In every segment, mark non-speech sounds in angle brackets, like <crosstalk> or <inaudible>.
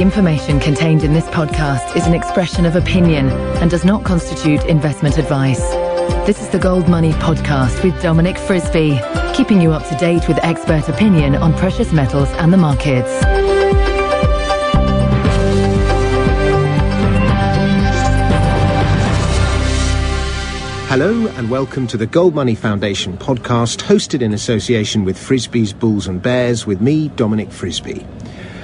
The information contained in this podcast is an expression of opinion and does not constitute investment advice. This is the Gold Money Podcast with Dominic Frisby, keeping you up to date with expert opinion on precious metals and the markets. Hello and welcome to the Gold Money Foundation podcast, hosted in association with Frisby's Bulls and Bears, with me, Dominic Frisby.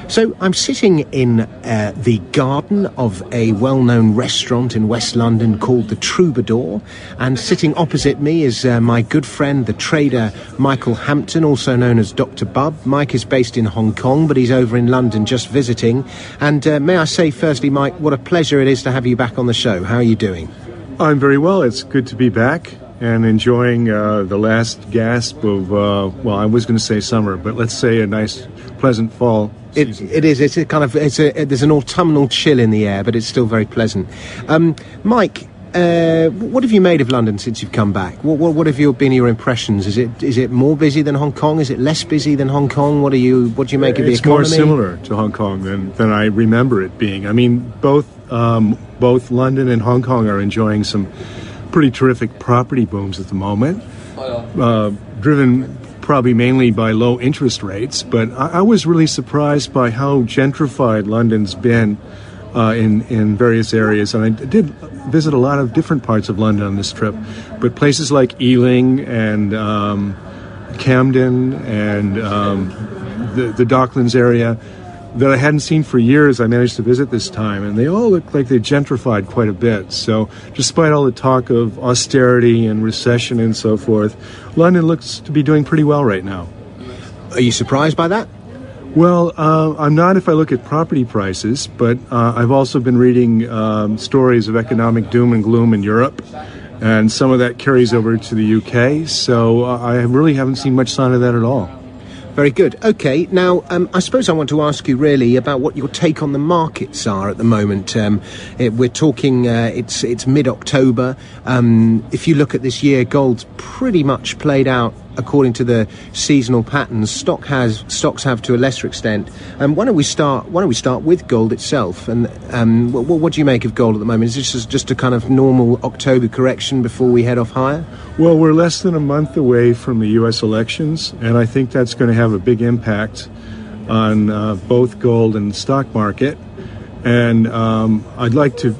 So I'm sitting in uh, the garden of a well-known restaurant in West London called the Troubadour, and sitting opposite me is uh, my good friend, the trader Michael Hampton, also known as Dr. Bub. Mike is based in Hong Kong, but he's over in London just visiting. And uh, may I say, firstly, Mike, what a pleasure it is to have you back on the show. How are you doing? I'm very well. It's good to be back and enjoying uh, the last gasp of, uh, well, I was going to say summer, but let's say a nice, pleasant fall. It, it is. It's a kind of. It's a. There's an autumnal chill in the air, but it's still very pleasant. Um, Mike, uh, what have you made of London since you've come back? What, what, what have your, been your impressions? Is it is it more busy than Hong Kong? Is it less busy than Hong Kong? What are you? What do you make of the it's economy? more similar to Hong Kong than, than I remember it being. I mean, both um, both London and Hong Kong are enjoying some pretty terrific property booms at the moment, uh, driven probably mainly by low interest rates. But I, I was really surprised by how gentrified London's been uh, in in various areas, and I did visit a lot of different parts of London on this trip. But places like Ealing and um, Camden and um, the the Docklands area that I hadn't seen for years, I managed to visit this time, and they all look like they gentrified quite a bit. So, despite all the talk of austerity and recession and so forth, London looks to be doing pretty well right now. Are you surprised by that? Well, uh, I'm not if I look at property prices, but uh, I've also been reading um, stories of economic doom and gloom in Europe, and some of that carries over to the UK. So, uh, I really haven't seen much sign of that at all. Very good. Okay, now um, I suppose I want to ask you really about what your take on the markets are at the moment. Um, it, we're talking uh, it's it's mid October. Um, if you look at this year, gold's pretty much played out according to the seasonal patterns. Stock has stocks have to a lesser extent. Um, why don't we start? Why don't we start with gold itself? And um, what, what do you make of gold at the moment? Is this just, a kind of normal October correction before we head off higher? Well, we're less than a month away from the U.S. elections, and I think that's going to have a big impact on uh, both gold and stock market. And um, I'd like to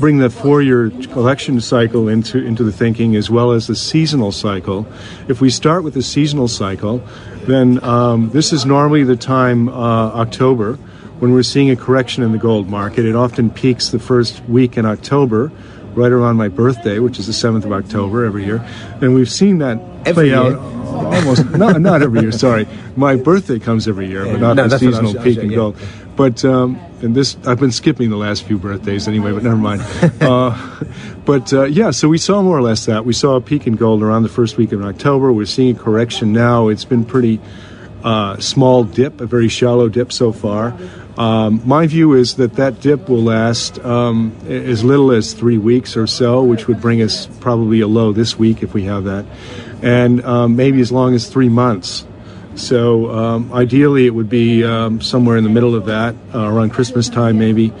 bring the four-year election cycle into into the thinking as well as the seasonal cycle. If we start with the seasonal cycle, then um, this is normally the time uh, October when we're seeing a correction in the gold market. It often peaks the first week in October. Right around my birthday, which is the 7th of October every year. And we've seen that Every play year? out almost, not, not every year, sorry. My birthday comes every year, but not No, the that's what I seasonal was- I was- peak in yeah. gold. But um, and this, I've been skipping the last few birthdays anyway. But never mind. <laughs> uh, but uh, yeah, so we saw more or less that. We saw a peak in gold around the first week of October. We're seeing a correction now. It's been pretty uh, small dip, a very shallow dip so far. Um, my view is that that dip will last um, as little as three weeks or so, which would bring us probably a low this week if we have that, and um, maybe as long as three months. So um, ideally, it would be um, somewhere in the middle of that, uh, around Christmas time, maybe,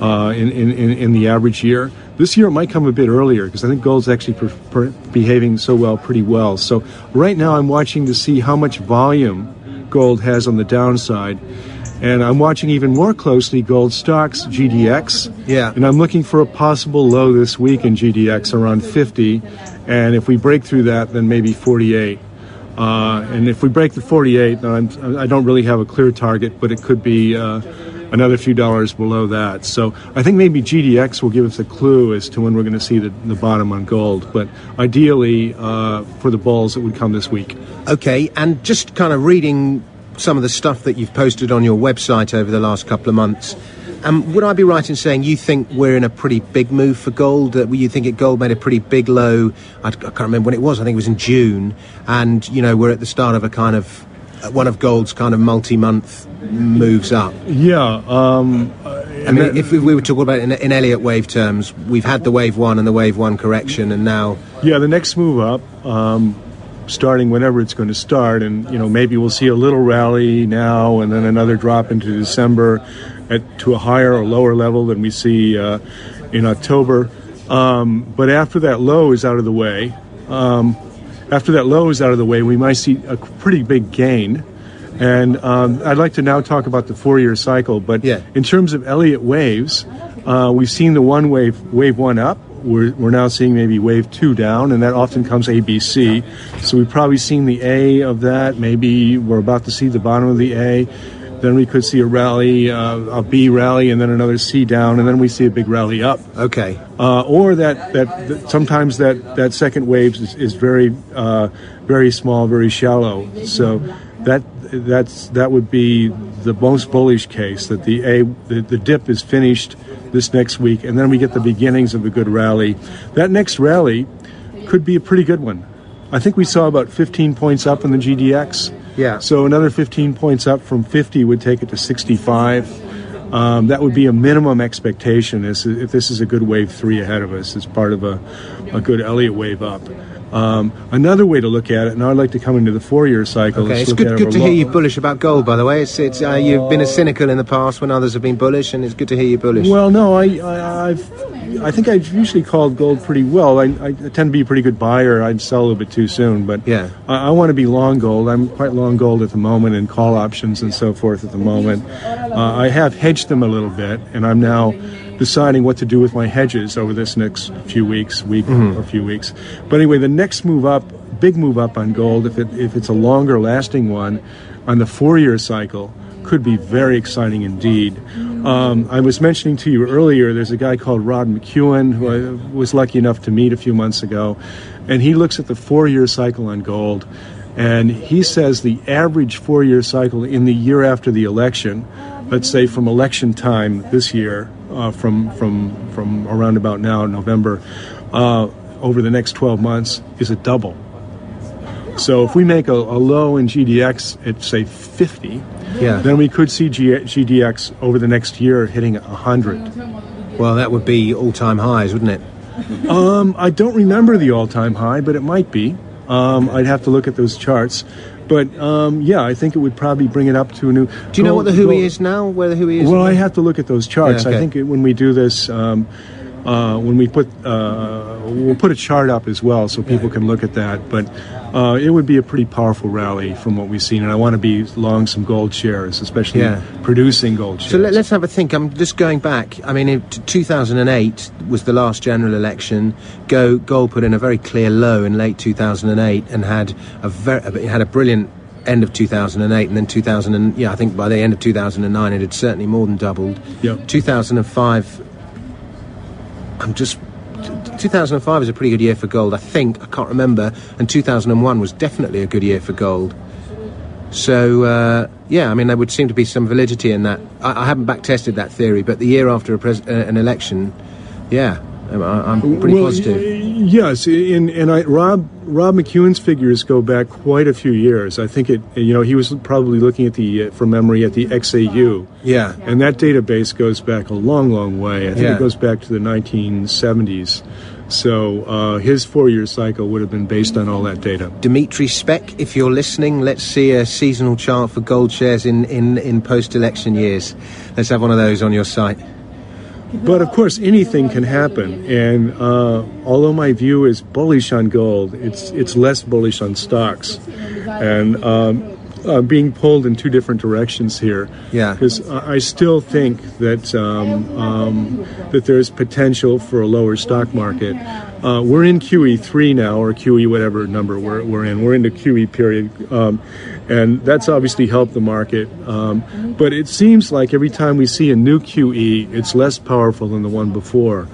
uh, in, in, in the average year. This year it might come a bit earlier because I think gold's actually per, per behaving so well, pretty well. So right now I'm watching to see how much volume gold has on the downside. And I'm watching even more closely gold stocks, GDX. Yeah. And I'm looking for a possible low this week in GDX around 50. And if we break through that, then maybe 48. Uh, and if we break the 48, then I'm, I don't really have a clear target, but it could be uh, another few dollars below that. So I think maybe GDX will give us a clue as to when we're going to see the, the bottom on gold. But ideally, uh, for the bulls, it would come this week. Okay, and just kind of reading some of the stuff that you've posted on your website over the last couple of months. Um, would I be right in saying you think we're in a pretty big move for gold? Uh, you think it gold made a pretty big low? I, I can't remember when it was. I think it was in June, and you know we're at the start of a kind of uh, one of gold's kind of multi-month moves up. Yeah. Um, I mean, if we, we were talking about it in, in Elliott wave terms, we've had the wave one and the wave one correction, and now Yeah, the next move up um, starting whenever it's going to start, and you know maybe we'll see a little rally now and then another drop into December at to a higher or lower level than we see uh, in October. Um, but after that low is out of the way, um, after that low is out of the way, we might see a pretty big gain. And um, I'd like to now talk about the four-year cycle. But Yeah. in terms of Elliott waves, uh, we've seen the one wave, wave one up. We're, we're now seeing maybe wave two down, and that often comes ABC. So we've probably seen the A of that. Maybe we're about to see the bottom of the A. Then we could see a rally, uh, a B rally, and then another C down, and then we see a big rally up Okay. uh, or that, that that sometimes that that second wave is, is very uh, very small, very shallow. So that that's that would be the most bullish case that the a the, the dip is finished this next week, and then we get the beginnings of a good rally. That next rally could be a pretty good one. I think we saw about 15 points up in the GDX. Yeah. So another 15 points up from 50 would take it to 65. Um, that would be a minimum expectation is if this is a good wave three ahead of us as part of a, a good Elliott wave up. Um, another way to look at it, and I'd like to come into the four-year cycle. Okay, it's look good, it good to hear you bullish about gold. By the way, it's it's uh, you've been a cynical in the past when others have been bullish, and it's good to hear you bullish. Well, no, I, I, I've, I think I've usually called gold pretty well. I, I tend to be a pretty good buyer. I'd sell a little bit too soon, but Yeah. I, I want to be long gold. I'm quite long gold at the moment, and call options and so forth at the moment. Uh, I have hedged them a little bit, and I'm now deciding what to do with my hedges over this next few weeks, week or few weeks. But anyway, the next move up, big move up on gold, if it if it's a longer lasting one, on the four-year cycle could be very exciting indeed. Um, I was mentioning to you earlier, there's a guy called Rob McEwen who I was lucky enough to meet a few months ago, and he looks at the four year cycle on gold. And he says the average four year cycle in the year after the election, let's say from election time this year, uh, from, from, from around about now, November, uh, over the next 12 months, is a double. So if we make a, a low in GDX at say 50, Yeah. then we could see G- GDX over the next year hitting 100. well, that would be all-time highs, wouldn't it? Um, I don't remember the all-time high, but it might be. Um, I'd have to look at those charts. But um, yeah, I think it would probably bring it up to a new. Do you know what the Hui is now? Where the Hui is? Well, I have to look at those charts. Yeah, okay. I think it, when we do this, um, uh, when we put, uh, we'll put a chart up as well so people can look at that. But uh, it would be a pretty powerful rally from what we've seen, and I want to be long some gold shares, especially Yeah. producing gold shares. So let, us have a think. I'm just going back. I mean, 2008 was the last general election. Go Gold put in a very clear low in late 2008 and had a very had a brilliant end of 2008 and then 2000 and yeah I think by the end of 2009 it had certainly more than doubled. Yep. 2005. I'm just. 2005 is a pretty good year for gold, I think. I can't remember. And 2001 was definitely a good year for gold. So uh, yeah, I mean there would seem to be some validity in that. I, I haven't back tested that theory, but the year after a pres- uh, an election, yeah, I'm, I'm pretty well, positive. y- Yes, and and I, Rob Rob McEwen's figures go back quite a few years. I think it. You know, he was probably looking at the uh, from memory at the XAU. Yeah. and that database goes back a long, long way. I think Yeah. it goes back to the 1970s. So uh, his four-year cycle would have been based on all that data. Dimitri Speck, if you're listening, let's see a seasonal chart for gold shares in, in, in post-election years. Let's have one of those on your site. But of course, anything can happen. And uh, although my view is bullish on gold, it's it's less bullish on stocks, and um, uh, being pulled in two different directions here. Yeah. Because I still think that um, um, that there's potential for a lower stock market. Uh, we're in QE three now, or QE whatever number we're, we're in. We're into QE period, um, and that's obviously helped the market. Um, but it seems like every time we see a new QE, it's less powerful than the one before,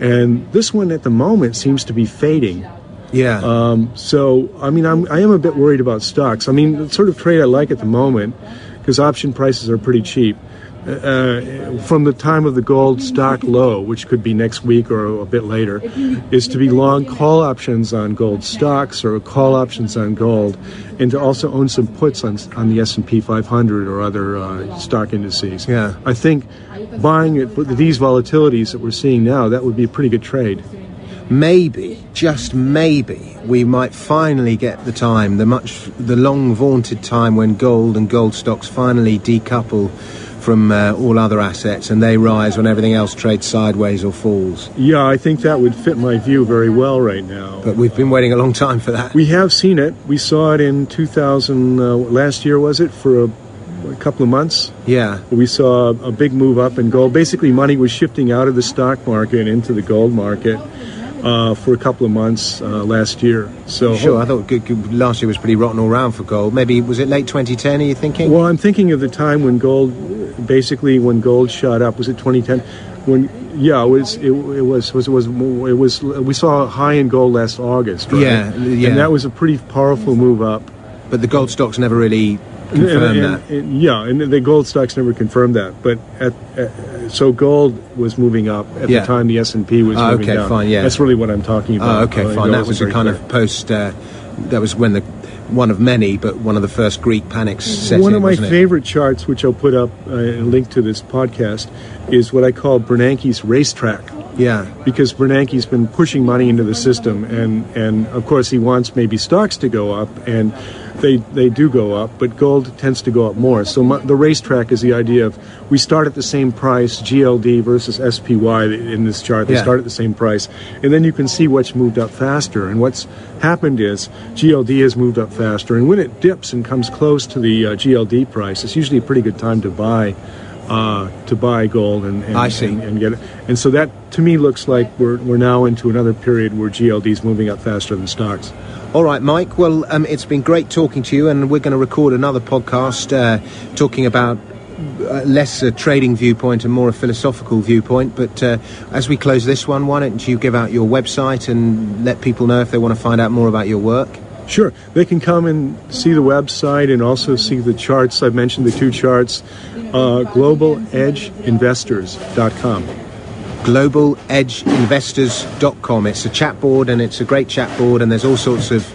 and this one at the moment seems to be fading. Yeah. Um, so, I mean, I'm, I am a bit worried about stocks. I mean, the sort of trade I like at the moment, because option prices are pretty cheap. Uh, from the time of the gold stock low, which could be next week or a bit later, is to be long call options on gold stocks or call options on gold, and to also own some puts on on the S and P 500 or other uh, stock indices. Yeah. I think buying it with these volatilities that we're seeing now, that would be a pretty good trade. Maybe, just maybe, we might finally get the time, the much, the long vaunted time when gold and gold stocks finally decouple from uh, all other assets and they rise when everything else trades sideways or falls. Yeah, I think that would fit my view very well right now. But we've been waiting a long time for that. We have seen it. We saw it in 2000, uh, last year, was it, for a, a couple of months? Yeah. We saw a big move up in gold. Basically, money was shifting out of the stock market into the gold market. Uh, for a couple of months uh, last year. So sure, I thought good, good, last year was pretty rotten all round for gold. Maybe was it late 2010? Are you thinking? Well, I'm thinking of the time when gold, basically when gold shot up. Was it 2010? When yeah, it was it, it was was it was it was we saw a high in gold last August. Right? Yeah, yeah, and that was a pretty powerful move up. But the gold stocks never really confirmed and, and, that. And, yeah, and the gold stocks never confirmed that. But at, at, so gold was moving up at Yeah. the time the S and P was Ah, moving okay, down. fine, yeah. that's really what I'm talking Oh, about. okay, Uh, fine. That was a kind clear. of post. Uh, that was when the one of many, but one of the first Greek panics set One in. of my favorite charts, which I'll put up uh, a link to this podcast, is what I call Bernanke's racetrack. Yeah, because Bernanke's been pushing money into the system, and, and of course he wants maybe stocks to go up, and they they do go up, but gold tends to go up more. So my, the racetrack is the idea of we start at the same price, GLD versus SPY in this chart. They Yeah. start at the same price, and then you can see what's moved up faster. And what's happened is GLD has moved up faster, and when it dips and comes close to the uh, GLD price, it's usually a pretty good time to buy. Uh, to buy gold and, and, I see. and, and get it. And so that to me looks like we're, we're now into another period where GLD is moving up faster than stocks. All right, Mike. Well, um, it's been great talking to you, and we're going to record another podcast uh, talking about uh, less a trading viewpoint and more a philosophical viewpoint. But uh, as we close this one, why don't you give out your website and let people know if they want to find out more about your work? Sure, they can come and see the website and also see the charts. I've mentioned the two charts. Uh, globaledgeinvestors.com. globaledgeinvestors.com. It's a chat board and it's a great chat board, and there's all sorts of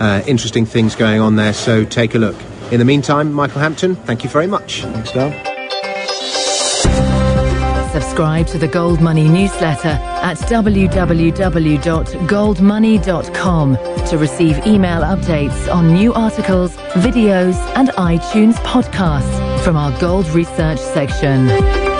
uh, interesting things going on there. So take a look. In the meantime, Michael Hampton, thank you very much. Thanks, Dom. Subscribe to the Gold Money newsletter at www.goldmoney.com to receive email updates on new articles, videos, and iTunes podcasts from our Gold Research section.